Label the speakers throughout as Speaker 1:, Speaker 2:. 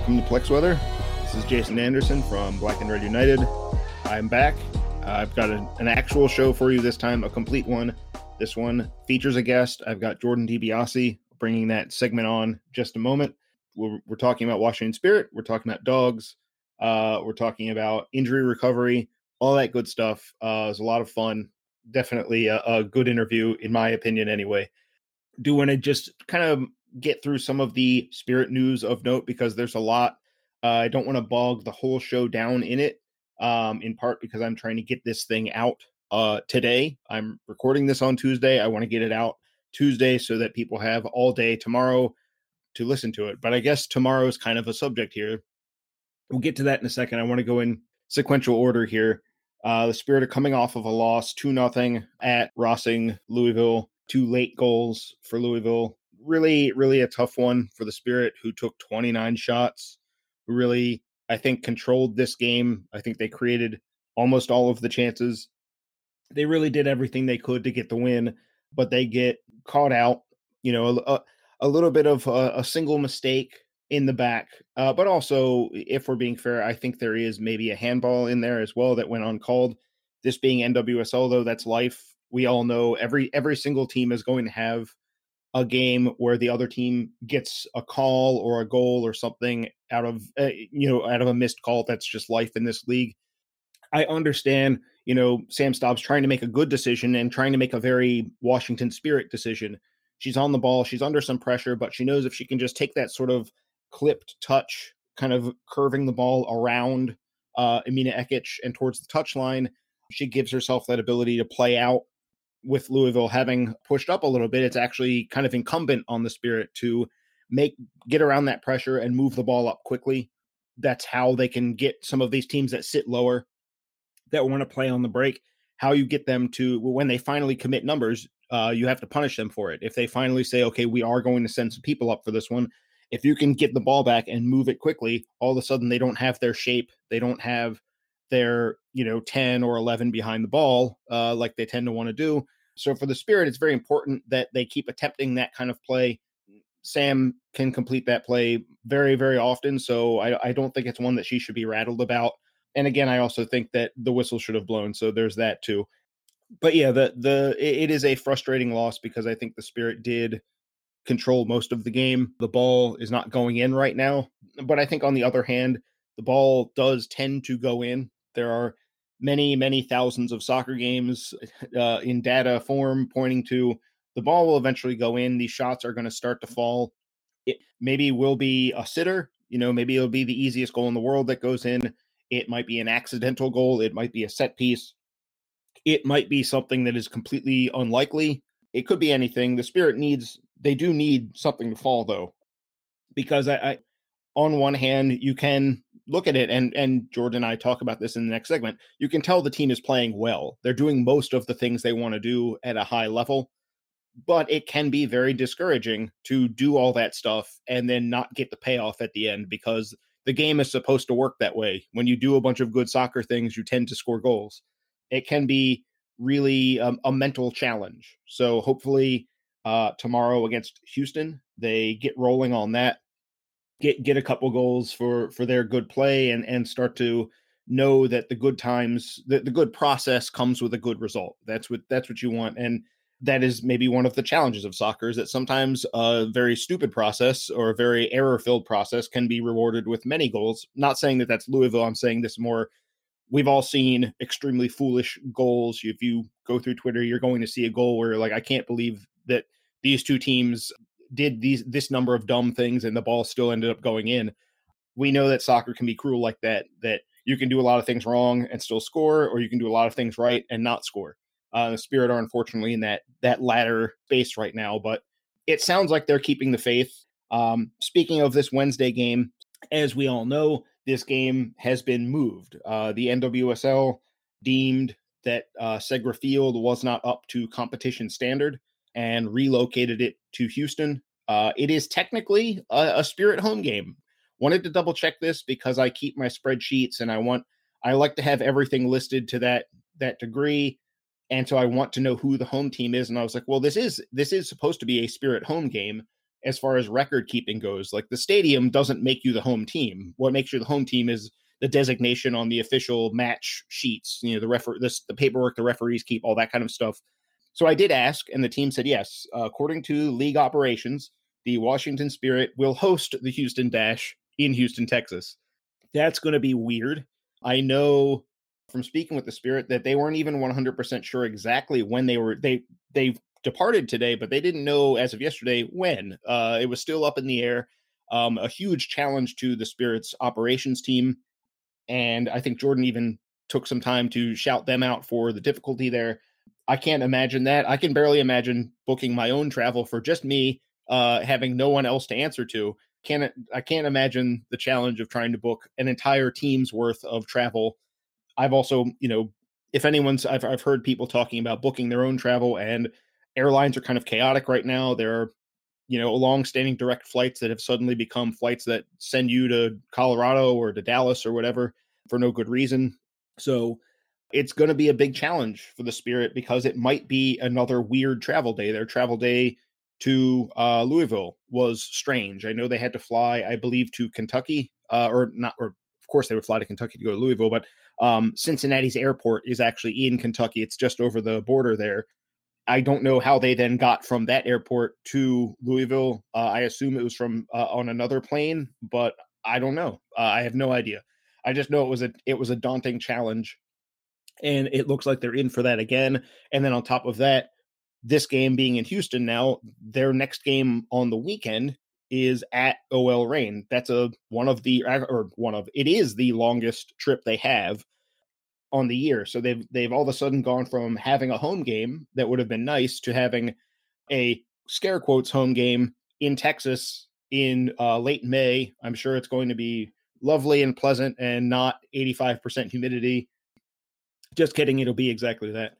Speaker 1: Welcome to Plex Weather. This is Jason Anderson from Black and Red United. I'm back. Uh, I've got a, an actual show for you this time, a complete one. This one features a guest. I've got Jordan DiBiase bringing that segment on just a moment. We're, we're talking about Washington Spirit. We're talking about dogs. Uh, we're talking about injury recovery, all that good stuff. Uh, it was a lot of fun. Definitely a, a good interview, in my opinion, anyway. Do want to just kind of get through some of the spirit news of note because there's a lot. Uh, I don't want to bog the whole show down in it, um, in part because I'm trying to get this thing out uh, today. I'm recording this on Tuesday. I want to get it out Tuesday so that people have all day tomorrow to listen to it. But I guess tomorrow is kind of a subject here. We'll get to that in a second. I want to go in sequential order here. Uh, the Spirit are coming off of a loss, 2 nothing at Rossing, Louisville. Two late goals for Louisville really, really a tough one for the Spirit, who took 29 shots, who really, I think, controlled this game. I think they created almost all of the chances. They really did everything they could to get the win, but they get caught out. You know, a, a little bit of a, a, single mistake in the back, uh, but also, if we're being fair, I think there is maybe a handball in there as well that went uncalled. This being NWSL, though, that's life. We all know every every single team is going to have a game where the other team gets a call or a goal or something out of uh, you know out of a missed call that's just life in this league. I understand you know sam Staab's trying to make a good decision and trying to make a very washington spirit decision. She's on the ball she's under some pressure but she knows if she can just take that sort of clipped touch kind of curving the ball around uh Emina Ekic and towards the touch line she gives herself that ability to play out with Louisville having pushed up a little bit, it's actually kind of incumbent on the Spirit to make get around that pressure and move the ball up quickly. That's how they can get some of these teams that sit lower that want to play on the break. How you get them to when they finally commit numbers, uh, you have to punish them for it. If they finally say, "Okay, we are going to send some people up for this one," if you can get the ball back and move it quickly, all of a sudden they don't have their shape, they don't have they're you know 10 or 11 behind the ball uh, like they tend to want to do. So for the spirit it's very important that they keep attempting that kind of play. Sam can complete that play very very often so I, I don't think it's one that she should be rattled about. And again i also think that the whistle should have blown so there's that too. But yeah the the it is a frustrating loss because i think the spirit did control most of the game. The ball is not going in right now but i think on the other hand the ball does tend to go in there are many, many thousands of soccer games uh, in data form pointing to the ball will eventually go in. These shots are going to start to fall. It maybe will be a sitter. You know, maybe it'll be the easiest goal in the world that goes in. It might be an accidental goal. It might be a set piece. It might be something that is completely unlikely. It could be anything. The Spirit needs, they do need something to fall, though, because I, I on one hand, you can look at it and and Jordan and I talk about this in the next segment. You can tell the team is playing well. They're doing most of the things they want to do at a high level. But it can be very discouraging to do all that stuff and then not get the payoff at the end because the game is supposed to work that way. When you do a bunch of good soccer things, you tend to score goals. It can be really um, a mental challenge. So hopefully uh, tomorrow against Houston, they get rolling on that get get a couple goals for for their good play and and start to know that the good times the, the good process comes with a good result. That's what that's what you want. And that is maybe one of the challenges of soccer is that sometimes a very stupid process or a very error filled process can be rewarded with many goals. Not saying that that's louisville. I'm saying this more we've all seen extremely foolish goals. If you go through twitter you're going to see a goal where like i can't believe that these two teams did these this number of dumb things and the ball still ended up going in. We know that soccer can be cruel like that. That you can do a lot of things wrong and still score, or you can do a lot of things right and not score. Uh, the Spirit are unfortunately in that that latter space right now, but it sounds like they're keeping the faith. Um, speaking of this Wednesday game, as we all know, this game has been moved. Uh, the NWSL deemed that uh, Segra Field was not up to competition standard and relocated it to Houston. Uh, it is technically a, a Spirit home game. Wanted to double check this because I keep my spreadsheets and I want I like to have everything listed to that that degree, and so I want to know who the home team is. And I was like, well, this is this is supposed to be a Spirit home game, as far as record keeping goes. Like the stadium doesn't make you the home team. What makes you the home team is the designation on the official match sheets. You know, the refer this the paperwork the referees keep, all that kind of stuff. So I did ask, and the team said yes. Uh, according to league operations, the Washington Spirit will host the Houston Dash in Houston, Texas. That's going to be weird. I know from speaking with the Spirit that they weren't even 100% sure exactly when they were they they departed today, but they didn't know as of yesterday when. Uh, it was still up in the air. Um, a huge challenge to the Spirit's operations team, and I think Jordan even took some time to shout them out for the difficulty there. I can't imagine that. I can barely imagine booking my own travel for just me, uh, having no one else to answer to. Can't I can't imagine the challenge of trying to book an entire team's worth of travel. I've also, you know, if anyone's I've I've heard people talking about booking their own travel and airlines are kind of chaotic right now. There are, you know, long-standing direct flights that have suddenly become flights that send you to Colorado or to Dallas or whatever for no good reason. So it's going to be a big challenge for the Spirit because it might be another weird travel day. Their travel day to uh, Louisville was strange. I know they had to fly, I believe, to Kentucky, uh, or not, or of course they would fly to Kentucky to go to Louisville, but um, Cincinnati's airport is actually in Kentucky. It's just over the border there. I don't know how they then got from that airport to Louisville. Uh, I assume it was from uh, on another plane, but I don't know. Uh, I have no idea. I just know it was a it was a daunting challenge, and it looks like they're in for that again. And then on top of that, this game being in Houston now, their next game on the weekend is at OL Reign. That's a one of the or one of it is the longest trip they have on the year. So they've they've all of a sudden gone from having a home game that would have been nice to having a scare quotes home game in Texas in uh, late May. I'm sure it's going to be lovely and pleasant and not 85% humidity. Just kidding, it'll be exactly that.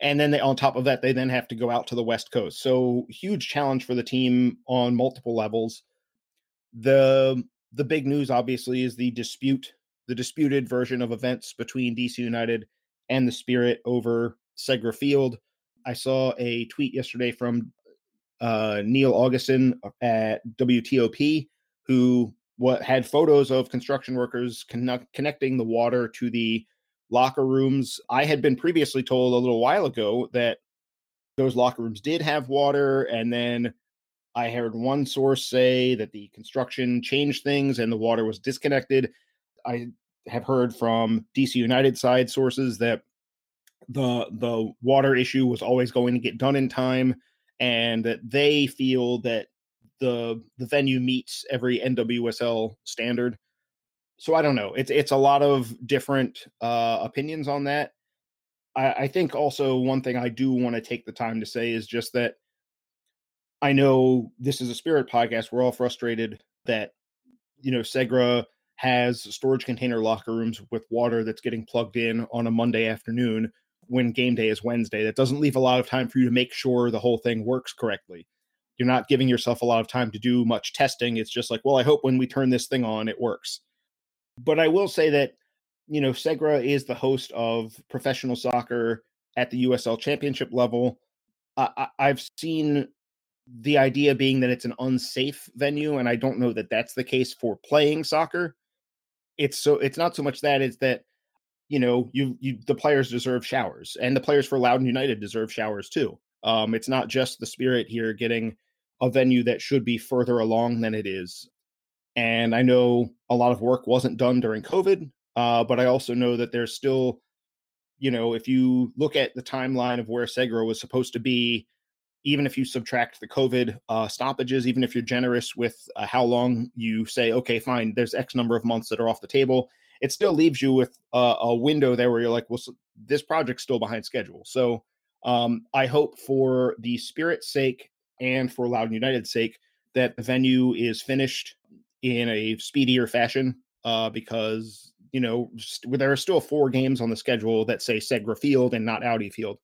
Speaker 1: And then they, on top of that, they then have to go out to the West Coast. So huge challenge for the team on multiple levels. The the big news, obviously, is the dispute the disputed version of events between DC United and the Spirit over Segra Field. I saw a tweet yesterday from uh, Neil Augustine at WTOP who what had photos of construction workers con- connecting the water to the locker rooms. I had been previously told a little while ago that those locker rooms did have water and then I heard one source say that the construction changed things and the water was disconnected. I have heard from DC United side sources that the the water issue was always going to get done in time and that they feel that the the venue meets every NWSL standard. So I don't know. It's it's a lot of different uh, opinions on that. I, I think also one thing I do want to take the time to say is just that I know this is a spirit podcast. We're all frustrated that you know Segra has storage container locker rooms with water that's getting plugged in on a Monday afternoon when game day is Wednesday. That doesn't leave a lot of time for you to make sure the whole thing works correctly. You're not giving yourself a lot of time to do much testing. It's just like, well, I hope when we turn this thing on, it works. But I will say that, you know, Segra is the host of professional soccer at the USL championship level. I, I've seen the idea being that it's an unsafe venue, and I don't know that that's the case for playing soccer it's so it's not so much that it's that you know you you the players deserve showers and the players for Loudoun United deserve showers too. Um, it's not just the spirit here getting a venue that should be further along than it is. And I know a lot of work wasn't done during COVID, uh, but I also know that there's still, you know, if you look at the timeline of where Segra was supposed to be even if you subtract the COVID uh, stoppages, even if you're generous with uh, how long you say, okay, fine, there's X number of months that are off the table, it still leaves you with uh, a window there where you're like, well, so this project's still behind schedule. So um, I hope for the spirit's sake and for Loudoun United's sake that the venue is finished in a speedier fashion uh, because you know st- there are still four games on the schedule that say Segra Field and not Audi Field,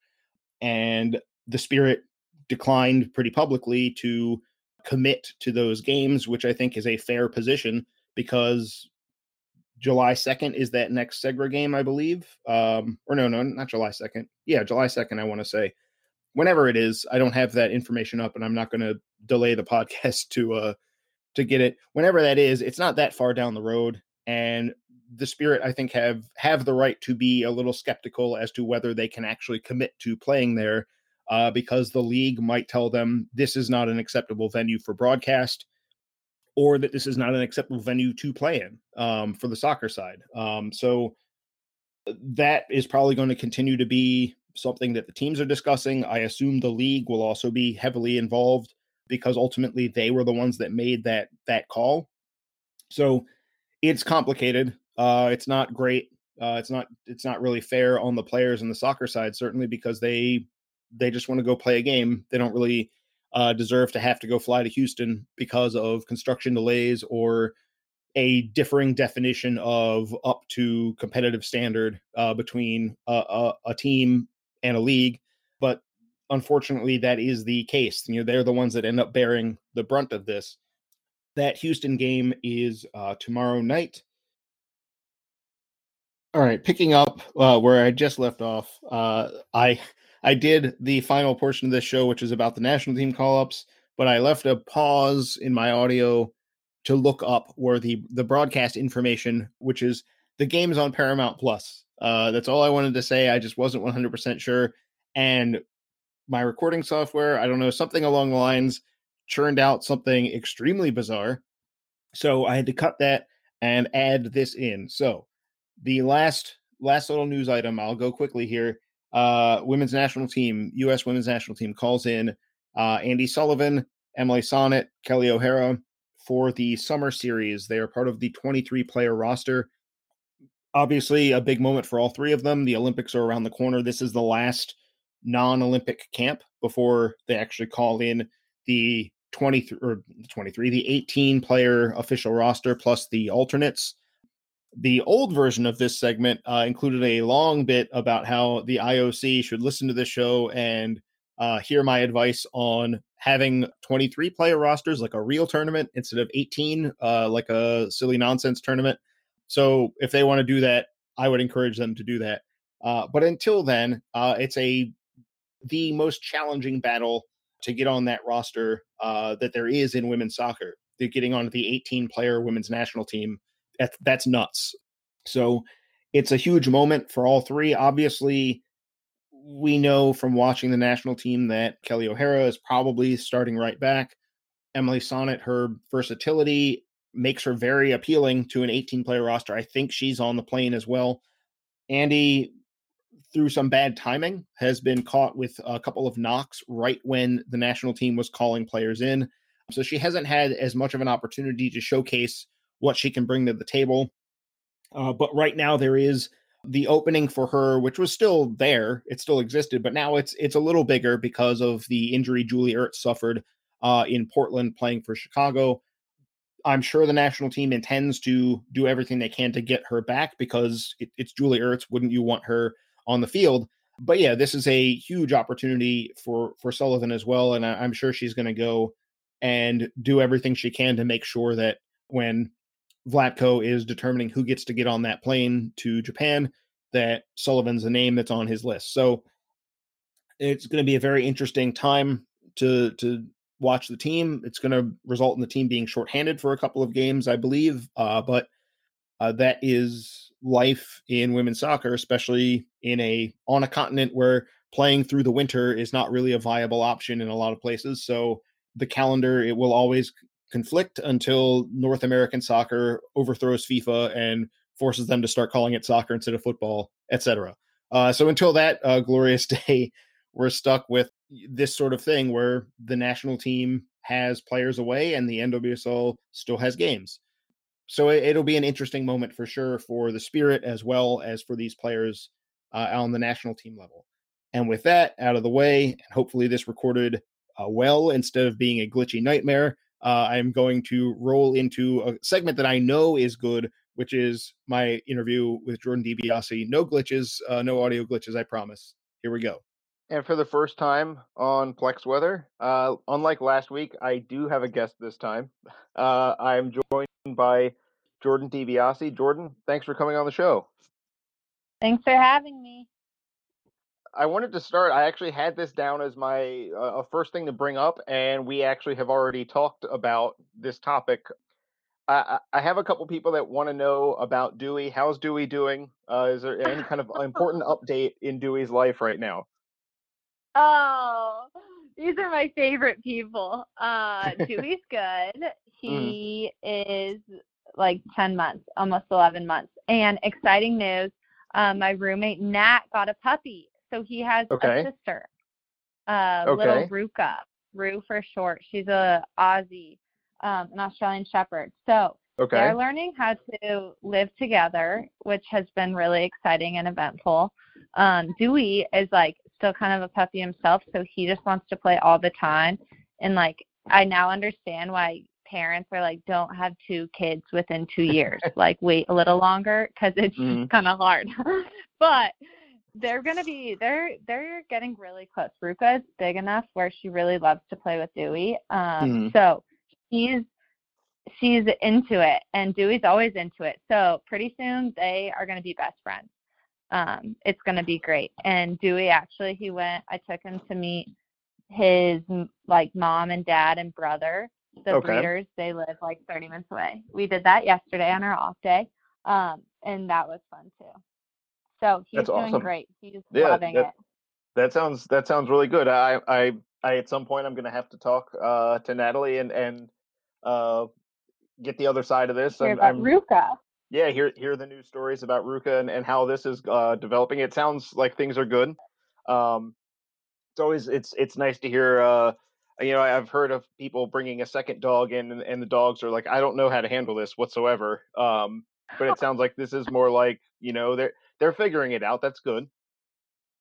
Speaker 1: and the Spirit declined pretty publicly to commit to those games, which I think is a fair position because July 2nd is that next Segra game, I believe. Um, or no, no, not July 2nd. Yeah, July 2nd, I want to say. whenever it is. I don't have that information up, and I'm not going to delay the podcast to uh to get it. Whenever that is, it's not that far down the road, and the Spirit I think have have the right to be a little skeptical as to whether they can actually commit to playing there, uh, because the league might tell them this is not an acceptable venue for broadcast. Or that this is not an acceptable venue to play in um, for the soccer side. Um, so that is probably going to continue to be something that the teams are discussing. I assume the league will also be heavily involved because ultimately they were the ones that made that that call. So it's complicated. Uh, it's not great. Uh, it's not it's not really fair on the players and the soccer side certainly because they they just want to go play a game. They don't really uh, deserve to have to go fly to Houston because of construction delays or a differing definition of up to competitive standard uh, between a, a, a, team and a league. Unfortunately, that is the case. You know, they're the ones that end up bearing the brunt of this. That Houston game is uh, tomorrow night. All right, picking up uh, where I just left off, uh, I I did the final portion of this show, which is about the national team call ups, but I left a pause in my audio to look up where the the broadcast information, which is the games on Paramount Plus. Uh, that's all I wanted to say. I just wasn't 100% sure. And my recording software, I don't know, something along the lines churned out something extremely bizarre. So I had to cut that and add this in. So the last last little news item, I'll go quickly here. Uh, women's national team, U.S. women's national team calls in uh, Andi Sullivan, Emily Sonnett, Kelly O'Hara, for the summer series. They are part of the 23 player roster. Obviously, a big moment for all three of them. The Olympics are around the corner. This is the last non Olympic camp before they actually call in the 23 or 23, the 18 player official roster plus the alternates. The old version of this segment uh, included a long bit about how the IOC should listen to this show and uh, hear my advice on having 23 player rosters like a real tournament instead of 18 uh, like a silly nonsense tournament so if they want to do that i would encourage them to do that uh, but until then uh, it's a the most challenging battle to get on that roster uh, that there is in women's soccer They're getting onto the 18 player women's national team that's, that's nuts so it's a huge moment for all three obviously we know from watching the national team that Kelly O'Hara is probably starting right back. Emily Sonnett, her versatility makes her very appealing to an 18 player roster. I think she's on the plane as well. Andi, through some bad timing, has been caught with a couple of knocks right when the national team was calling players in. So she hasn't had as much of an opportunity to showcase what she can bring to the table. Uh, but right now, there is the opening for her, which was still there, it still existed, but now it's it's a little bigger because of the injury Julie Ertz suffered uh, in Portland playing for Chicago. I'm sure the national team intends to do everything they can to get her back because it, it's Julie Ertz. Wouldn't you want her on the field? But yeah, this is a huge opportunity for for Sullivan as well, and I, I'm sure she's going to go and do everything she can to make sure that when Vlatko is determining who gets to get on that plane to Japan, that Sullivan's a name that's on his list. So it's going to be a very interesting time to to watch the team. It's going to result in the team being shorthanded for a couple of games, I believe. Uh, but uh, that is life in women's soccer, especially in a on a continent where playing through the winter is not really a viable option in a lot of places. So the calendar it will always conflict until North American soccer overthrows FIFA and forces them to start calling it soccer instead of football, etc. Uh, so until that uh, glorious day, we're stuck with this sort of thing where the national team has players away and the NWSL still has games. So it, will be an interesting moment for sure for the spirit as well as for these players uh, on the national team level. And with that out of the way, and hopefully this recorded uh, well instead of being a glitchy nightmare, uh, I'm going to roll into a segment that I know is good, which is my interview with Jordan DiBiase. No glitches, uh, no audio glitches, I promise. Here we go. And for the first time on Plex Weather, uh, unlike last week, I do have a guest this time. Uh, I'm joined by Jordan DiBiase. Jordan, thanks for coming on the show.
Speaker 2: Thanks for having me.
Speaker 1: I wanted to start. I actually had this down as my uh, first thing to bring up, and we actually have already talked about this topic. I, I have a couple people that want to know about Dewey. How's Dewey doing? Uh, is there any kind of important update in Dewey's life right now?
Speaker 2: Oh, these are my favorite people. Uh, Dewey's good. Mm-hmm. He mm. is like 10 months, almost 11 months. And exciting news um, my roommate Nat got a puppy. So he has okay. a sister, uh, okay. little Ruka, Rue for short. She's a Aussie, um, an Australian Shepherd. So okay. they're learning how to live together, which has been really exciting and eventful. Um, Dewey is like still kind of a puppy himself, so he just wants to play all the time. And like I now understand why parents are like, don't have two kids within two years. like, wait a little longer because it's mm-hmm. kind of hard. but they're gonna be they're they're getting really close. Ruka is big enough where she really loves to play with Dewey. Um, mm-hmm. so she's she's into it, and Dewey's always into it. So pretty soon they are gonna be best friends. Um, it's gonna be great. And Dewey actually he went. I took him to meet his like mom and dad and brother the okay. breeders they live like 30 minutes away we did that yesterday on our off day um, and that was fun too so he's That's doing awesome. great he's yeah, loving
Speaker 1: that,
Speaker 2: it
Speaker 1: that sounds that sounds really good i i i at some point i'm going to have to talk uh, to natalie and and uh, get the other side of this
Speaker 2: hear I'm, about I'm, ruka
Speaker 1: yeah hear hear the news stories about ruka and, and how this is uh, developing it sounds like things are good um, it's always it's it's nice to hear uh, you know, I've heard of people bringing a second dog in, and, and the dogs are like, I don't know how to handle this whatsoever. Um, but it sounds like this is more like, you know, they're they're figuring it out. That's good.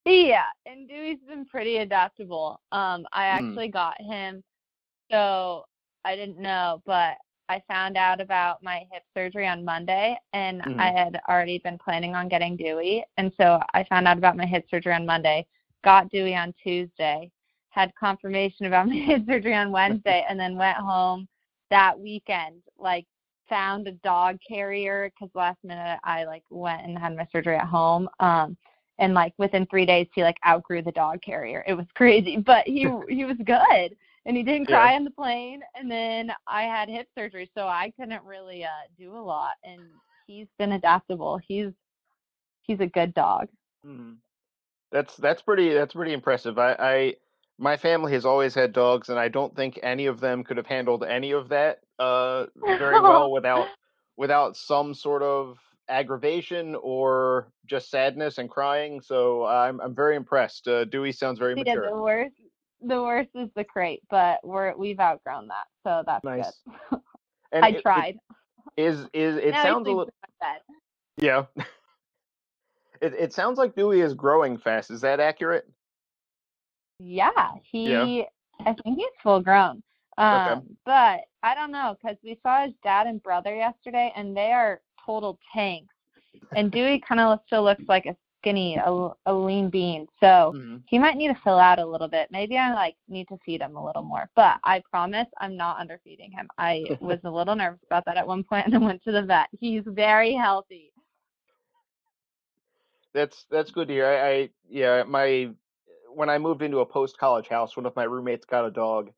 Speaker 2: Yeah, and Dewey's been pretty adaptable. Um, I mm. actually mm. got him, so I didn't know, but I found out about my hip surgery on Monday, and mm. I mm-hmm. had already been planning on getting Dewey, and so I found out about my hip surgery on Monday, got Dewey on Tuesday, had confirmation about my hip surgery on Wednesday, and then went home that weekend. Like found a dog carrier because last minute I like went and had my surgery at home. Um, and like within three days he like outgrew the dog carrier. It was crazy, but he he was good and he didn't cry yeah. on the plane. And then I had hip surgery, so I couldn't really uh do a lot. And he's been adaptable. He's he's a good dog.
Speaker 1: Mm-hmm. That's that's pretty that's pretty impressive. I, I my family has always had dogs, and I don't think any of them could have handled any of that uh, very well without without some sort of aggravation or just sadness and crying. So I'm I'm very impressed. Uh, Dewey sounds very
Speaker 2: yeah,
Speaker 1: mature.
Speaker 2: The worst the worst is the crate, but we're we've outgrown that, so that's nice. good. I it, tried.
Speaker 1: It, is is it now sounds a little yeah. it it sounds like Dewey is growing fast. Is that accurate?
Speaker 2: Yeah, he. Yeah. I think he's full grown. Um, okay. But I don't know because we saw his dad and brother yesterday, and they are total tanks. And Dewey kind of still looks like a skinny, a, a lean bean. So mm-hmm. he might need to fill out a little bit. Maybe I like need to feed him a little more. But I promise I'm not underfeeding him. I was a little nervous about that at one point, and I went to the vet. He's very healthy.
Speaker 1: That's that's good to hear. I, I yeah, my when I moved into a post college house, one of my roommates got a dog,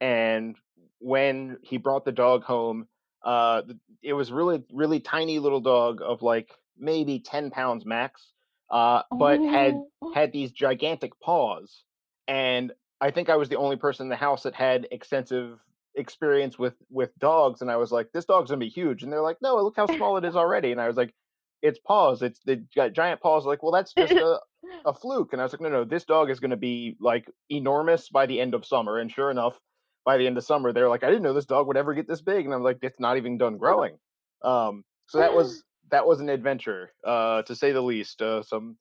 Speaker 1: and when he brought the dog home, uh, it was really really tiny little dog of like maybe ten pounds max, uh, but had oh. had these gigantic paws, and I think I was the only person in the house that had extensive experience with with dogs, and I was like, this dog's gonna be huge, and they're like, no, look how small it is already, and I was like, it's paws. It's the giant paws. Like, well, that's just a, a fluke. And I was like, no, no, this dog is to be like enormous by the end of summer. And sure enough, by the end of summer, they're like, I didn't know this dog would ever get this big. And I'm like, it's not even done growing. Um, so that was that was an adventure, uh, to say the least. Uh, some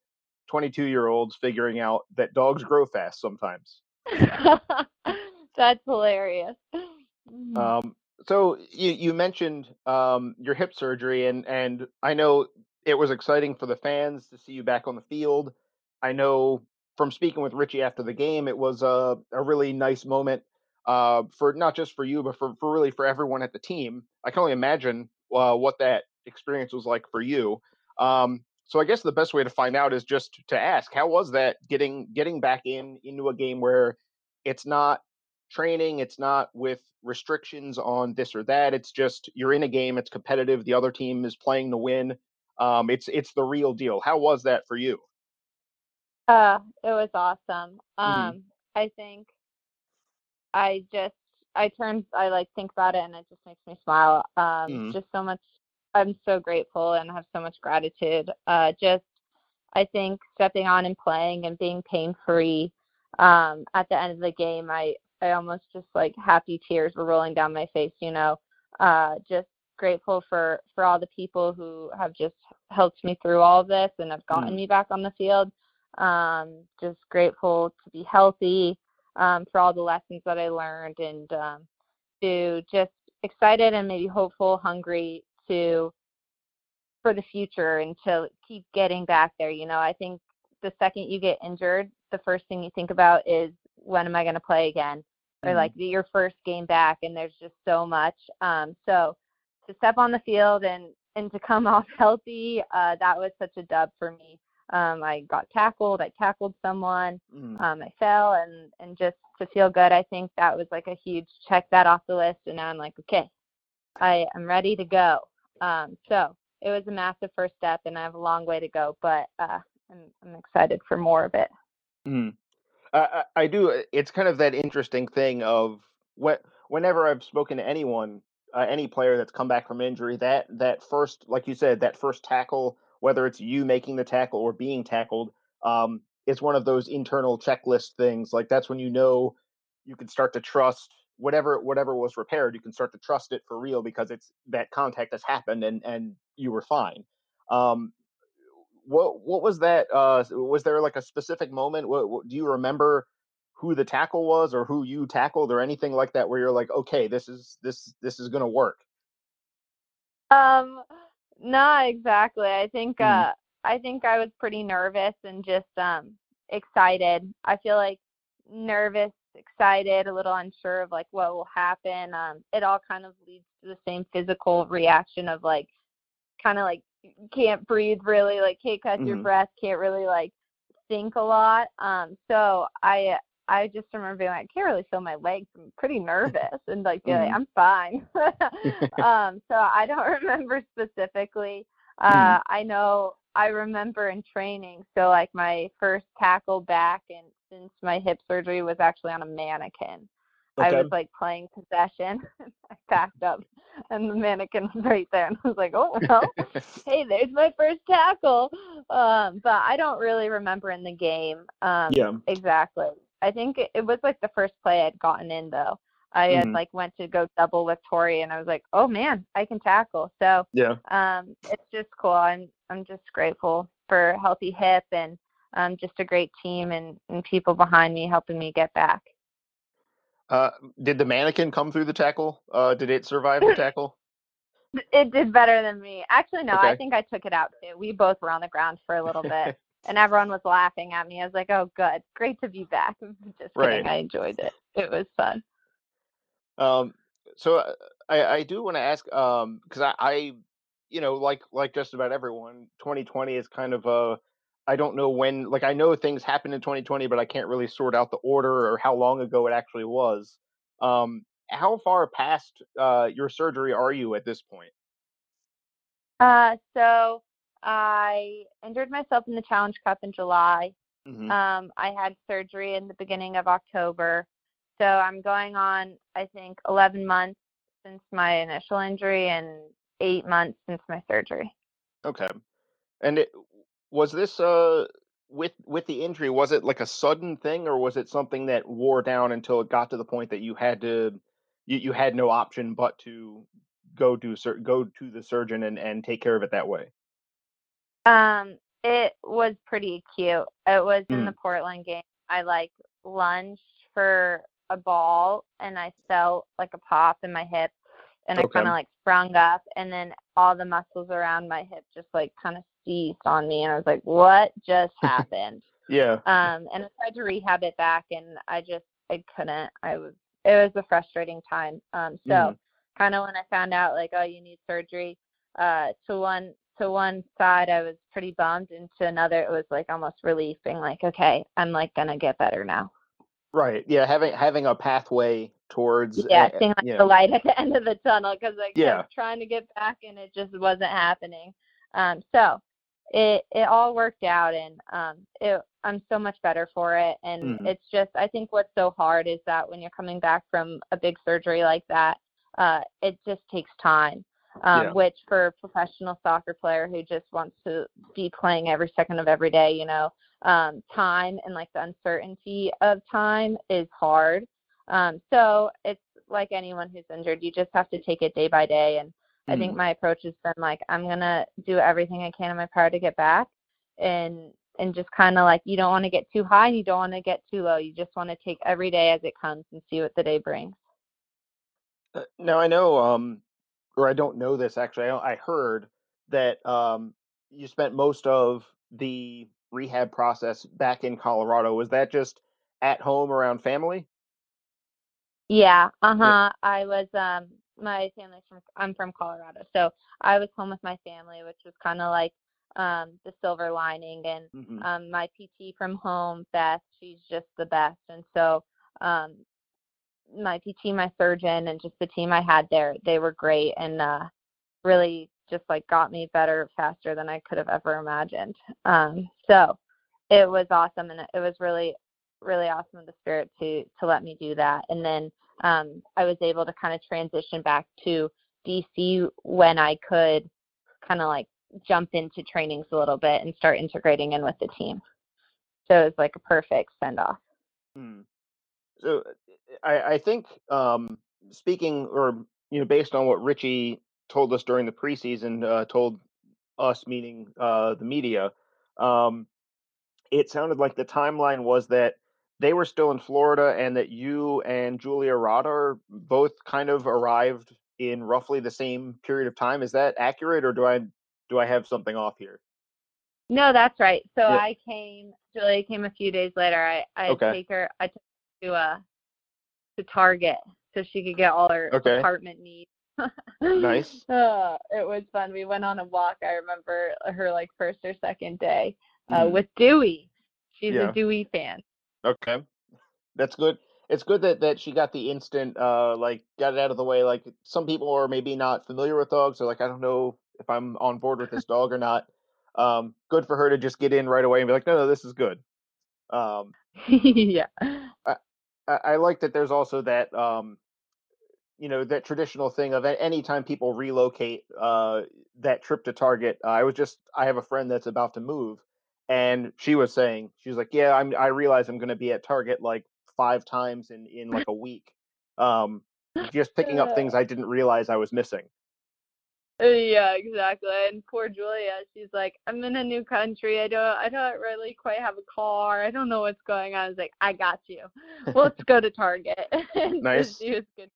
Speaker 1: 22 year olds figuring out that dogs grow fast sometimes.
Speaker 2: That's hilarious.
Speaker 1: Mm-hmm. Um, so you you mentioned um, your hip surgery, and and I know it was exciting for the fans to see you back on the field. I know from speaking with Richie after the game, it was a, a really nice moment uh, for not just for you, but for, for really for everyone at the team. I can only imagine uh, what that experience was like for you. Um, so I guess the best way to find out is just to ask, how was that getting getting back in into a game where it's not training, it's not with restrictions on this or that. It's just you're in a game, it's competitive, the other team is playing to win. Um, it's it's the real deal. How was that for you?
Speaker 2: Uh, it was awesome. Mm-hmm. Um, mm-hmm. I think I just I turn I like think about it and it just makes me smile. Um, mm-hmm. just so much. I'm so grateful and have so much gratitude. Uh, just I think stepping on and playing and being pain free. Um, at the end of the game, I I almost just like happy tears were rolling down my face. You know, uh, just grateful for for all the people who have just helped me through all of this and have gotten mm-hmm. me back on the field. Um, just grateful to be healthy um, for all the lessons that I learned and um, to just excited and maybe hopeful, hungry to for the future and to keep getting back there. You know, I think the second you get injured, the first thing you think about is when am I going to play again? Mm-hmm. Or like your first game back, and there's just so much. Um, so to step on the field and and to come off healthy, uh, that was such a dub for me. Um, I got tackled. I tackled someone. Mm. Um, I fell, and and just to feel good, I think that was like a huge check that off the list. And now I'm like, okay, I am ready to go. Um, so it was a massive first step, and I have a long way to go, but uh, I'm I'm excited for more of it.
Speaker 1: Mm. I, I do. It's kind of that interesting thing of what whenever I've spoken to anyone, uh, any player that's come back from injury, that that first, like you said, that first tackle whether it's you making the tackle or being tackled, um, it's one of those internal checklist things. Like that's when you know you can start to trust whatever whatever was repaired. You can start to trust it for real because it's that contact has happened and and you were fine. Um, what what was that? Uh, was there like a specific moment? What, what, do you remember? Who the tackle was, or who you tackled, or anything like that, where you're like, okay, this is this this is gonna work.
Speaker 2: Um, not exactly. I think mm. uh I think I was pretty nervous and just um excited. I feel like nervous, excited, a little unsure of like what will happen. Um it all kind of leads to the same physical reaction of like kind of like can't breathe really, like can't catch mm-hmm. your breath, can't really like think a lot. Um so I I just remember being like, I can't really feel my legs. I'm pretty nervous and like, mm-hmm. like I'm fine. um, so I don't remember specifically. Uh, mm I know I remember in training. So like my first tackle back and since my hip surgery was actually on a mannequin. Okay. I was like playing possession. I packed up and the mannequin was right there and I was like, Oh well, hey, there's my first tackle. Um, but I don't really remember in the game. Um yeah. exactly. I think it, it was like the first play I'd gotten in though. I mm-hmm. had like went to go double with Tori and I was like, oh man, I can tackle. So
Speaker 1: yeah,
Speaker 2: um, it's just cool. I'm I'm just grateful for healthy hip and um, just a great team and, and people behind me helping me get back.
Speaker 1: Uh, did the mannequin come through the tackle? Uh, did it survive the tackle?
Speaker 2: it did better than me. Actually, no, okay. I think I took it out too. We both were on the ground for a little bit. and everyone was laughing at me. I was like, "Oh, good, great to be back." Just kidding. I enjoyed it. It was fun.
Speaker 1: Um, so uh, I I do want to ask um because I I you know like like just about everyone, 2020 is kind of a I don't know when like I know things happened in 2020, but I can't really sort out the order or how long ago it actually was. Um, how far past uh, your surgery are you at this point?
Speaker 2: Uh, so I injured myself in the Challenge Cup in July. Mm-hmm. Um, I had surgery in the beginning of October. So I'm going on, I think, 11 months since my initial injury and eight months since my surgery.
Speaker 1: Okay. And it, was this uh with with the injury? Was it like a sudden thing, or was it something that wore down until it got to the point that you had to you, you had no option but to go do go to the surgeon and and take care of it that way?
Speaker 2: Um, it was pretty cute. It was in the mm. Portland game. I like lunged for a ball and I felt like a pop in my hip and I kind of like sprung up and then all the muscles around my hip just like kind of seized on me and I was like, what just happened?
Speaker 1: yeah.
Speaker 2: Um, and I tried to rehab it back and I just I couldn't. I was it was a frustrating time. Um, so mm. kind of when I found out like, oh, you need surgery, uh, to one to one side I was pretty bummed, and to another it was like almost relief, being like, okay, I'm like gonna get better now.
Speaker 1: Right. Yeah. Having having a pathway towards
Speaker 2: Yeah,
Speaker 1: uh,
Speaker 2: seeing like the
Speaker 1: know,
Speaker 2: light at the end of the tunnel because I kept
Speaker 1: Yeah.
Speaker 2: trying to get back and it just wasn't happening. Um, so it it all worked out and um, it, I'm so much better for it. And
Speaker 1: Mhm.
Speaker 2: it's just I think what's so hard is that when you're coming back from a big surgery like that, uh, it just takes time. Um,
Speaker 1: Yeah.
Speaker 2: Which for a professional soccer player who just wants to be playing every second of every day, you know, um, time and like the uncertainty of time is hard. Um, so it's like anyone who's injured, you just have to take it day by day. And I think
Speaker 1: Mhm.
Speaker 2: my approach has been like, I'm gonna do everything I can in my power to get back, and and just kind of like you don't want to get too high and you don't want to get too low. You just want to take every day as it comes and see what the day brings.
Speaker 1: Uh, Now I know, um, or I don't know this actually. I, I heard that um, you spent most of the rehab process back in Colorado. Was that just at home around family?
Speaker 2: Yeah, uh-huh. I was um my family's from I'm from Colorado. So I was home with my family, which was kind of like um the silver lining and
Speaker 1: Mhm.
Speaker 2: um my PT from home, Beth, she's just the best. And so um my PT, my surgeon and just the team I had there, they were great and uh really just like got me better faster than I could have ever imagined. Um so it was awesome and it was really really awesome of the spirit to to let me do that and then um i was able to kind of transition back to dc when i could kind of like jump into trainings a little bit and start integrating in with the team so it was like a perfect send off
Speaker 1: Hmm. So I, I think um, speaking or you know based on what Richie told us during the preseason, uh, told us meaning uh, the media, um, it sounded like the timeline was that they were still in Florida and that you and Julia Roddar both kind of arrived in roughly the same period of time. Is that accurate, or do I do I have something off here?
Speaker 2: no that's right so
Speaker 1: Yeah.
Speaker 2: i came julia came a few days later i i
Speaker 1: Okay.
Speaker 2: take her i took her to uh to target so she could get all her
Speaker 1: Okay.
Speaker 2: apartment needs
Speaker 1: Nice.
Speaker 2: Uh, it was fun. We went on a walk. I remember her like first or second day uh,
Speaker 1: Mhm.
Speaker 2: with Dewey. She's
Speaker 1: Yeah.
Speaker 2: a Dewey fan.
Speaker 1: Okay, that's good. It's good that that she got the instant, uh, like got it out of the way. Like some people are maybe not familiar with dogs, or like I don't know if I'm on board with this dog or not. Um, good for her to just get in right away and be like, no, no, this is good. Um,
Speaker 2: yeah.
Speaker 1: I, I like that there's also that um, you know that traditional thing of a- anytime people relocate uh, that trip to target uh, i was just i have a friend that's about to move and she was saying she was like yeah i'm i realize i'm going to be at target like five times in in like a week um just picking up things i didn't realize i was missing
Speaker 2: Uh, Yeah, exactly. And poor Julia, she's like, I'm in a new country. I don't, I don't really quite have a car. I don't know what's going on. I was like, I got you. Let's go to Target.
Speaker 1: Nice.
Speaker 2: She was good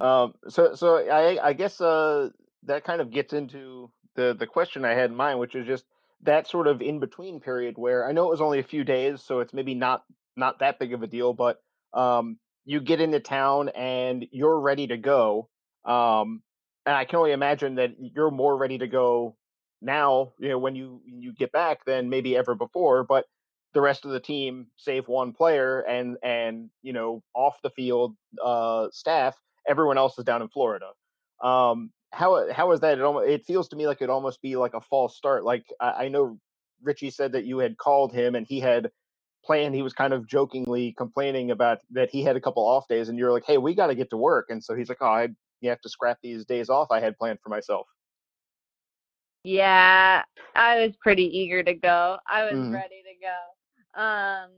Speaker 1: um so so i i guess uh that kind of gets into the the question i had in mind which is just that sort of in between period where i know it was only a few days so it's maybe not not that big of a deal but um you get into town and you're ready to go um and i can only imagine that you're more ready to go now you know when you you get back than maybe ever before but the rest of the team save one player and and you know off the field uh staff everyone else is down in Florida. Um, how how is that? It almost it feels to me like it almost be like a false start. Like I, I know Richie said that you had called him and he had planned. He was kind of jokingly complaining about that he had a couple off days, and you're like, "Hey, we got to get to work." And so he's like, "Oh, I you have to scrap these days off I had planned for myself."
Speaker 2: Yeah, I was pretty eager to go. I was
Speaker 1: Mhm.
Speaker 2: ready to go. Um,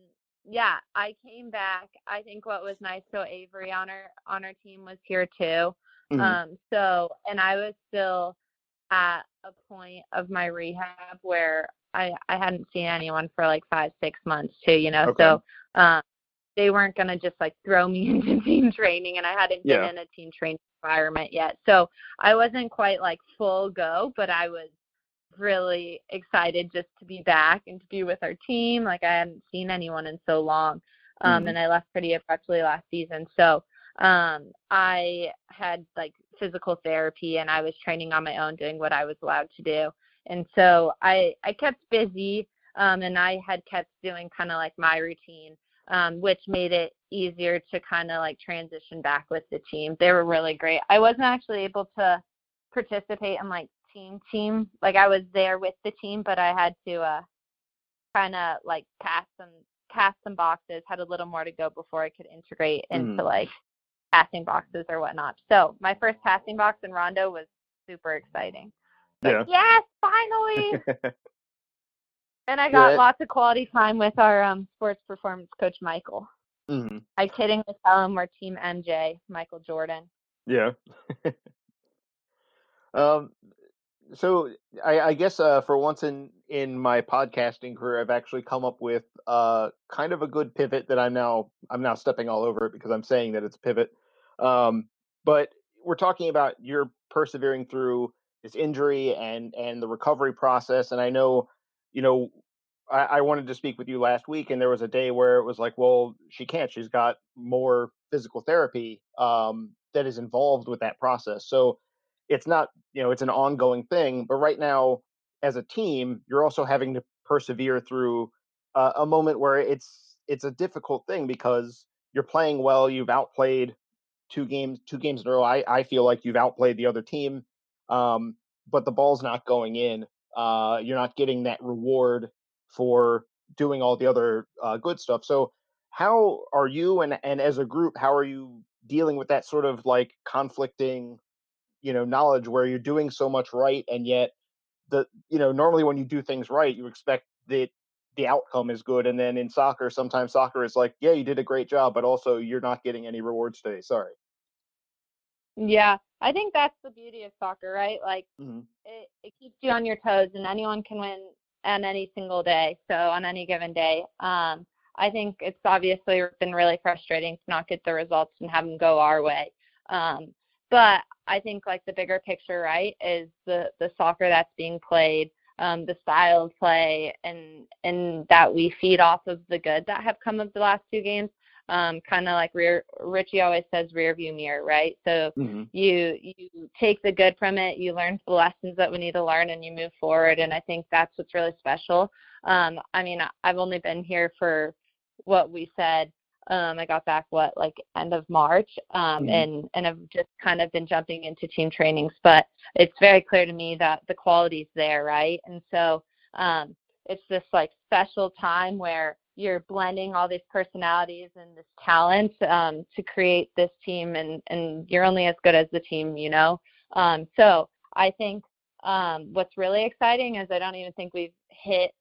Speaker 2: yeah, I came back. I think what was nice, so Avery on our on our team was here too.
Speaker 1: Mhm.
Speaker 2: Um, so and I was still at a point of my rehab where I I hadn't seen anyone for like five six months too. You know,
Speaker 1: Okay.
Speaker 2: so um, they weren't gonna just like throw me into team training, and I hadn't been in a team training environment yet. So I wasn't quite like full go, but I was really excited just to be back and to be with our team. Like I hadn't seen anyone in so long. Um
Speaker 1: Mhm.
Speaker 2: and I left pretty abruptly last season. So um I had like physical therapy and I was training on my own, doing what I was allowed to do. And so I I kept busy um, and I had kept doing kind of like my routine, um, which made it easier to kind of like transition back with the team. They were really great. I wasn't actually able to participate in like team team, like I was there with the team, but I had to uh, kind of like pass some pass some boxes. Had a little more to go before I could integrate into mm. like passing boxes or whatnot. So my first passing box in Rondo was super exciting. yeah. Yes, finally. and I got yeah. lots of quality time with our um, sports performance coach Michael. Mm-hmm. I kiddingly tell him we're Team MJ, Michael Jordan.
Speaker 1: Yeah. um. So I, I guess uh, for once in in my podcasting career, I've actually come up with uh kind of a good pivot that I'm now I'm now stepping all over it because I'm saying that it's a pivot. Um, but we're talking about you're persevering through this injury and and the recovery process, and I know, you know, I, I wanted to speak with you last week, and there was a day where it was like, well, she can't. She's got more physical therapy um, that is involved with that process. So it's not, you know, it's an ongoing thing. But right now, as a team, you're also having to persevere through uh, a moment where it's it's a difficult thing because you're playing well. You've outplayed two games two games in a row. I I feel like you've outplayed the other team, um, but the ball's not going in. Uh, you're not getting that reward for doing all the other uh, good stuff. So how are you and and as a group, how are you dealing with that sort of like conflicting, you know, knowledge where you're doing so much right and yet the you know normally when you do things right you expect that the outcome is good and then in soccer sometimes soccer is like yeah you did a great job but also you're not getting any rewards today sorry
Speaker 2: yeah i think that's the beauty of soccer right like mm-hmm. it, it keeps you on your toes and anyone can win on any single day. So on any given day, um, I think it's obviously been really frustrating to not get the results and have them go our way. Um, but I think like the bigger picture, right, is the the soccer that's being played, um, the style of play, and and that we feed off of the good that have come of the last two games um, kind of like rear, Richie always says rear view mirror, right? So mm-hmm. you you take the good from it, you learn the lessons that we need to learn, and you move forward. And I think that's what's really special. Um, I mean, I've only been here for what we said. Um, I got back what like end of March, um, mm-hmm. and and I've just kind of been jumping into team trainings. But it's very clear to me that the quality's there, right? And so um, it's this like special time where you're blending all these personalities and this talent um, to create this team and, and you're only as good as the team you know um, so i think um, what's really exciting is i don't even think we've hit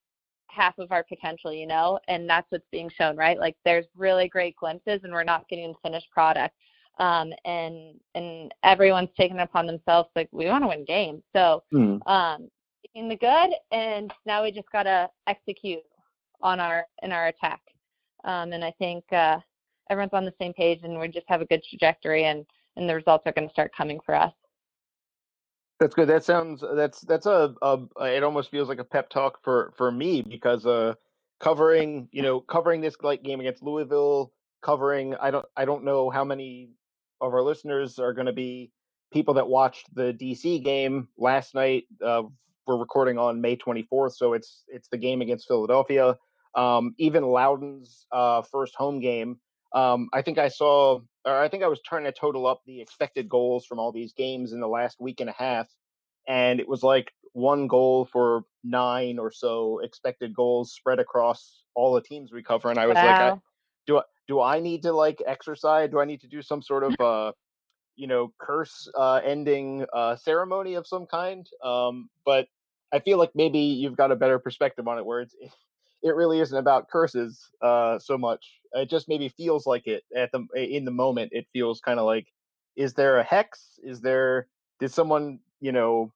Speaker 2: half of our potential you know and that's what's being shown right like there's really great glimpses and we're not getting the finished product um, and and everyone's taken it upon themselves like we want to win games so mm. um, taking the good and now we just got to execute on our in our attack. Um, and I think uh, everyone's on the same page, and we just have a good trajectory, and and the results are going to start coming for us.
Speaker 1: That's good. That sounds that's that's a, a it almost feels like a pep talk for for me because uh covering you know covering this like game against Louisville, covering I don't I don't know how many of our listeners are going to be people that watched the DC game last night. Uh, we're recording on May 24th, so it's it's the game against Philadelphia. Um, even Loudoun's uh, first home game, um, I think I saw, or I think I was trying to total up the expected goals from all these games in the last week and a half, and it was like one goal for nine or so expected goals spread across all the teams we cover. And I was wow. like, I, do I do I need to like exercise? Do I need to do some sort of uh, you know curse uh, ending uh, ceremony of some kind? Um, but I feel like maybe you've got a better perspective on it, where it's it really isn't about curses uh, so much. It just maybe feels like it at the in the moment. It feels kind of like, is there a hex? Is there did someone you know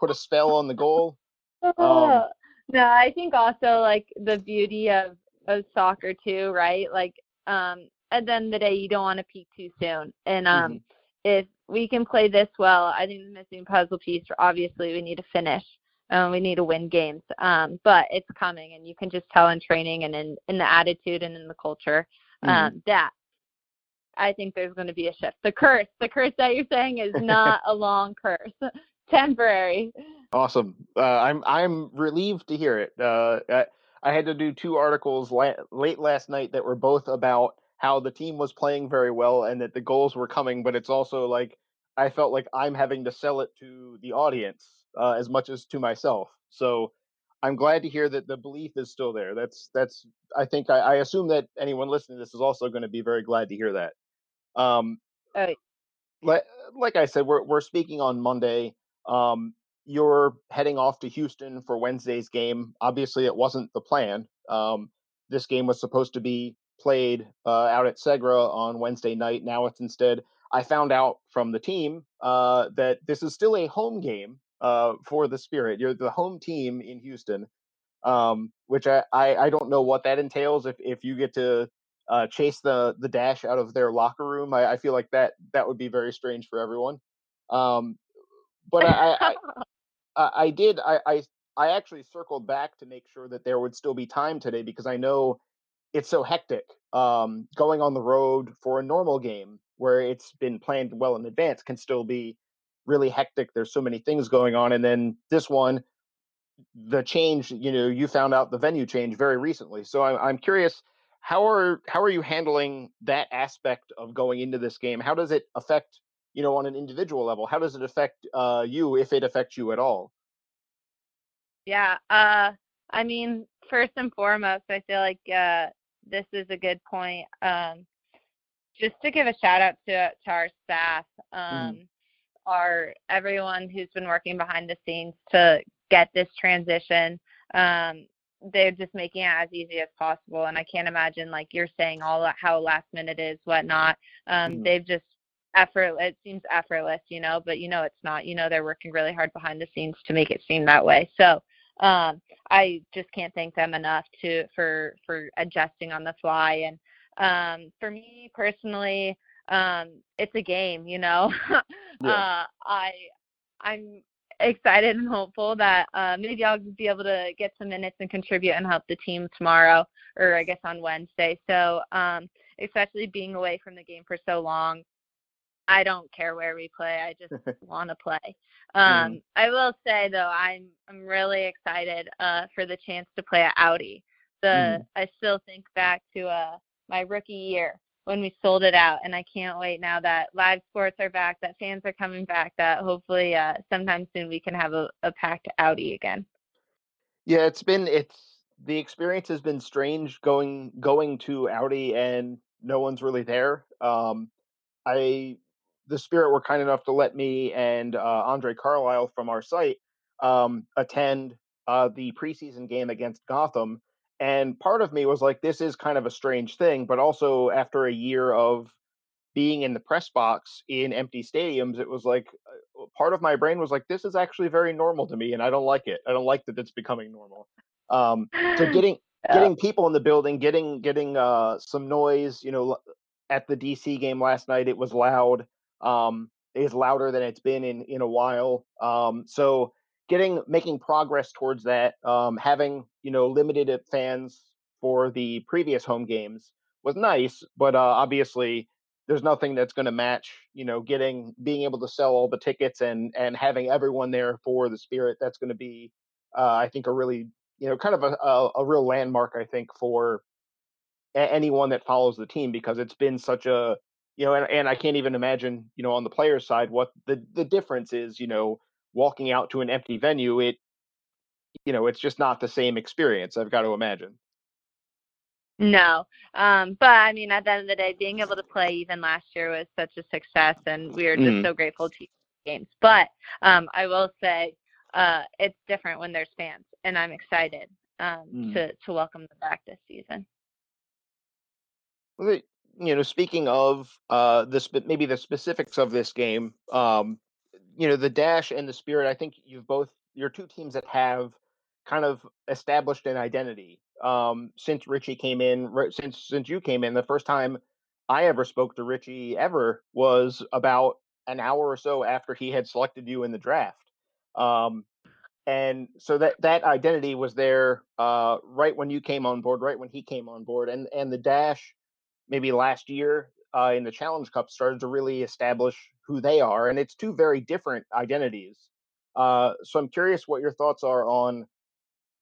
Speaker 1: put a spell on the goal? Um,
Speaker 2: no, I think also like the beauty of of soccer too, right? Like um, at the end of the day, you don't want to peak too soon, and um, mm-hmm. if we can play this well, I think the missing puzzle piece, obviously, we need to finish. Um, we need to win games. Um, but it's coming, and you can just tell in training and in, in the attitude and in the culture um, mm-hmm. that I think there's going to be a shift. The curse, the curse that you're saying is not a long curse, temporary.
Speaker 1: Awesome. Uh, I'm I'm relieved to hear it. Uh, I, I, had to do two articles la- late last night that were both about how the team was playing very well and that the goals were coming, but it's also like I felt like I'm having to sell it to the audience uh, as much as to myself. So I'm glad to hear that the belief is still there. That's that's I think I, I assume that anyone listening to this is also going to be very glad to hear that. Um,
Speaker 2: oh.
Speaker 1: like like I said, we're we're speaking on Monday. Um, you're heading off to Houston for Wednesday's game. Obviously, it wasn't the plan. Um, this game was supposed to be played uh, out at Segra on Wednesday night. Now it's instead. I found out from the team uh, that this is still a home game uh, for the Spirit. You're the home team in Houston, um, which I, I, I don't know what that entails. If if you get to uh, chase the the dash out of their locker room, I, I feel like that that would be very strange for everyone. Um, but I, I, I, I did I, I I actually circled back to make sure that there would still be time today because I know it's so hectic um, going on the road for a normal game where it's been planned well in advance can still be really hectic. There's so many things going on, and then this one, the change. You know, you found out the venue change very recently, so I'm I'm curious how are how are you handling that aspect of going into this game? How does it affect you know on an individual level? How does it affect uh, you if it affects you at all?
Speaker 2: Yeah, uh, I mean, first and foremost, I feel like uh, this is a good point. Um, just to give a shout out to to our staff. Mm-hmm. Um, mm are everyone who's been working behind the scenes to get this transition. Um, they're just making it as easy as possible, and I can't imagine like you're saying all how last minute is, whatnot. Um, mm-hmm. They've just effort. It seems effortless, you know, but you know it's not. You know they're working really hard behind the scenes to make it seem that way. So um, I just can't thank them enough to for for adjusting on the fly. And um, for me personally, um, it's a game, you know. yeah. uh, I I'm excited and hopeful that uh, maybe I'll be able to get some minutes and contribute and help the team tomorrow, or I guess on Wednesday. So, um, especially being away from the game for so long, I don't care where we play. I just want to play. Um, mm. I will say though, I'm I'm really excited uh, for the chance to play at Audi. The mm. I still think back to uh, my rookie year when we sold it out. And I can't wait now that live sports are back, that fans are coming back, that hopefully uh, sometime soon we can have a, a packed Audi again.
Speaker 1: Yeah, it's been it's the experience has been strange going going to Audi and no one's really there. Um, I the Spirit were kind enough to let me and uh, Andre Carlisle from our site um, attend uh, the preseason game against Gotham, and part of me was like, this is kind of a strange thing, but also after a year of being in the press box in empty stadiums, it was like uh, part of my brain was like, this is actually very normal to me, and I don't like it. I don't like that it's becoming normal. Um, so getting getting people in the building, getting getting uh, some noise, you know, at the DC game last night, it was loud. Um, it's louder than it's been in in a while. Um, so getting making progress towards that. Um, having you know limited fans for the previous home games was nice, but uh, obviously there's nothing that's going to match you know getting being able to sell all the tickets and and having everyone there for the spirit. That's going to be uh, I think a really you know kind of a, a, a real landmark I think for a- anyone that follows the team because it's been such a you know, and, and I can't even imagine, you know, on the players' side what the the difference is, you know, walking out to an empty venue, it you know, it's just not the same experience, I've got to imagine.
Speaker 2: No. Um, but I mean at the end of the day, being able to play even last year was such a success and we are just mm. so grateful to games. But um, I will say uh, it's different when there's fans and I'm excited um, mm. to to welcome them back this season.
Speaker 1: You know, speaking of uh, this, maybe the specifics of this game, um, you know the dash and the spirit i think you've both you're two teams that have kind of established an identity um since richie came in since since you came in the first time i ever spoke to richie ever was about an hour or so after he had selected you in the draft um and so that that identity was there uh right when you came on board right when he came on board and and the dash maybe last year uh, in the Challenge Cup started to really establish who they are, and it's two very different identities. Uh, so I'm curious what your thoughts are on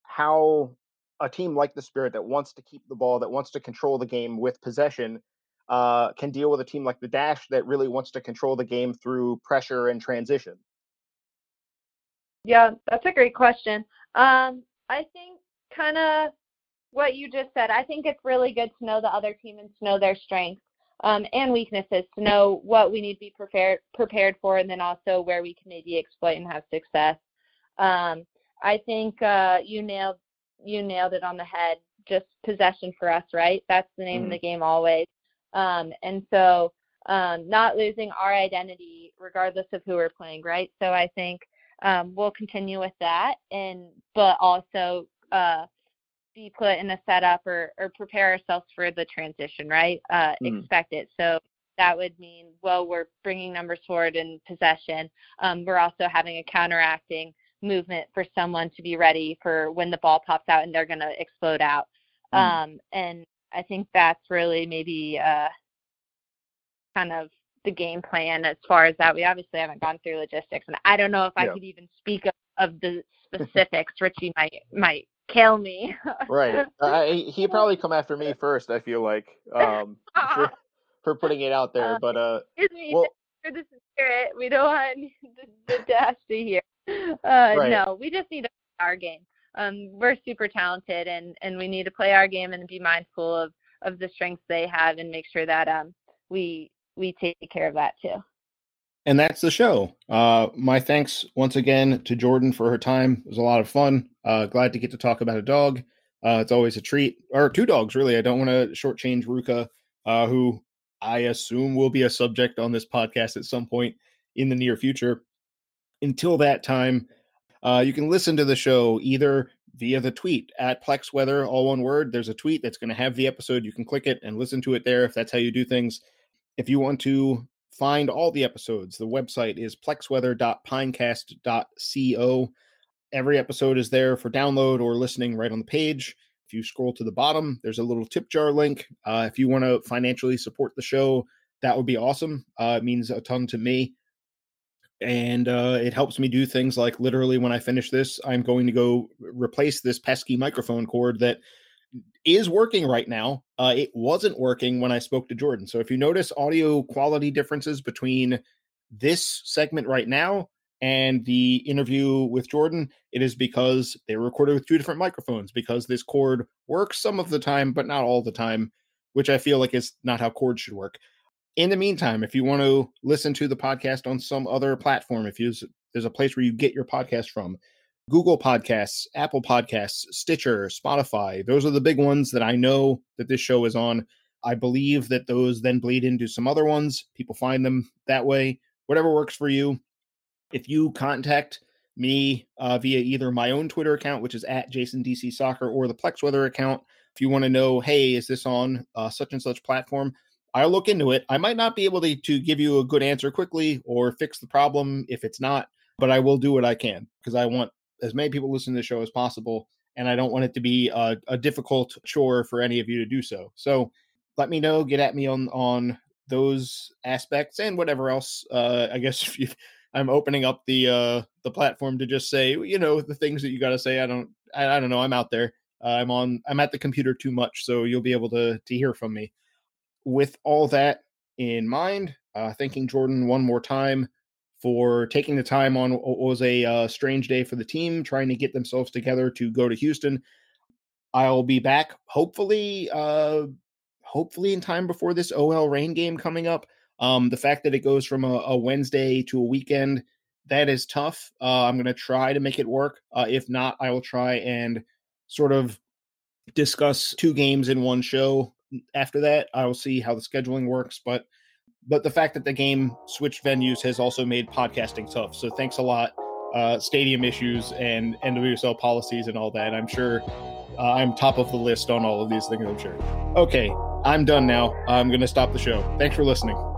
Speaker 1: how a team like the Spirit that wants to keep the ball, that wants to control the game with possession, uh, can deal with a team like the Dash that really wants to control the game through pressure and transition.
Speaker 2: Yeah, that's a great question. Um, I think kind of what you just said. I think it's really good to know the other team and to know their strengths um, and weaknesses, to know what we need to be prepared prepared for, and then also where we can maybe exploit and have success. Um, I think uh, you nailed you nailed it on the head. Just possession for us, right? That's the name mm-hmm. of the game always. Um, and so um, not losing our identity regardless of who we're playing, right? So I think um, we'll continue with that, and but also uh, be put in a setup or, or prepare ourselves for the transition, right? Uh, mm. Expect it. So that would mean, well, we're bringing numbers forward in possession. Um, we're also having a counteracting movement for someone to be ready for when the ball pops out and they're going to explode out. Mm. Um, and I think that's really maybe uh, kind of the game plan as far as that. We obviously haven't gone through logistics, and I don't know if I could even speak of, of the specifics. Richie might might kill me.
Speaker 1: right. I, he'd probably come after me first. I feel like um, for, for putting it out there, uh, but uh,
Speaker 2: me, well, for the spirit, we don't want the, the dash to hear. Uh, right. No, we just need to play our game. Um, we're super talented, and and we need to play our game and be mindful of of the strengths they have, and make sure that um we we take care of that too.
Speaker 1: And that's the show. Uh, my thanks once again to Jordan for her time. It was a lot of fun. Uh, glad to get to talk about a dog. Uh, it's always a treat, or two dogs, really. I don't want to shortchange Ruka, uh, who I assume will be a subject on this podcast at some point in the near future. Until that time, uh, you can listen to the show either via the tweet at Plex Weather, all one word. There's a tweet that's going to have the episode. You can click it and listen to it there if that's how you do things. If you want to find all the episodes, the website is plexweather.pinecast.co. Every episode is there for download or listening right on the page. If you scroll to the bottom, there's a little tip jar link. Uh, if you want to financially support the show, that would be awesome. Uh, it means a ton to me. And uh, it helps me do things like literally when I finish this, I'm going to go replace this pesky microphone cord that is working right now. Uh, it wasn't working when I spoke to Jordan. So if you notice audio quality differences between this segment right now and the interview with Jordan, it is because they recorded with two different microphones because this cord works some of the time, but not all the time, which I feel like is not how cords should work. In the meantime, if you want to listen to the podcast on some other platform, if you, there's a place where you get your podcast from, Google Podcasts, Apple Podcasts, Stitcher, Spotify. Those are the big ones that I know that this show is on. I believe that those then bleed into some other ones. People find them that way. Whatever works for you. If you contact me uh, via either my own Twitter account, which is at Jason DC Soccer, or the Plex Weather account, if you want to know, hey, is this on uh, such and such platform? I'll look into it. I might not be able to, to give you a good answer quickly or fix the problem if it's not, but I will do what I can because I want as many people listen to the show as possible. And I don't want it to be a, a difficult chore for any of you to do so. So let me know, get at me on on those aspects and whatever else. Uh, I guess if you, I'm opening up the uh, the platform to just say, you know, the things that you got to say. I don't, I, I, don't know. I'm out there. Uh, I'm on. I'm at the computer too much, so you'll be able to to hear from me. With all that in mind, uh, thanking Jordan one more time for taking the time on what was a uh, strange day for the team, trying to get themselves together to go to Houston. I'll be back hopefully, uh, hopefully in time before this OL Reign game coming up. Um, the fact that it goes from a, a Wednesday to a weekend, that is tough. Uh, I'm going to try to make it work. Uh, if not, I will try and sort of discuss two games in one show. After that, I will see how the scheduling works, but but the fact that the game switched venues has also made podcasting tough. So thanks a lot. Uh, stadium issues and NWSL policies and all that. I'm sure uh, I'm top of the list on all of these things. I'm sure. Okay, I'm done now. I'm going to stop the show. Thanks for listening.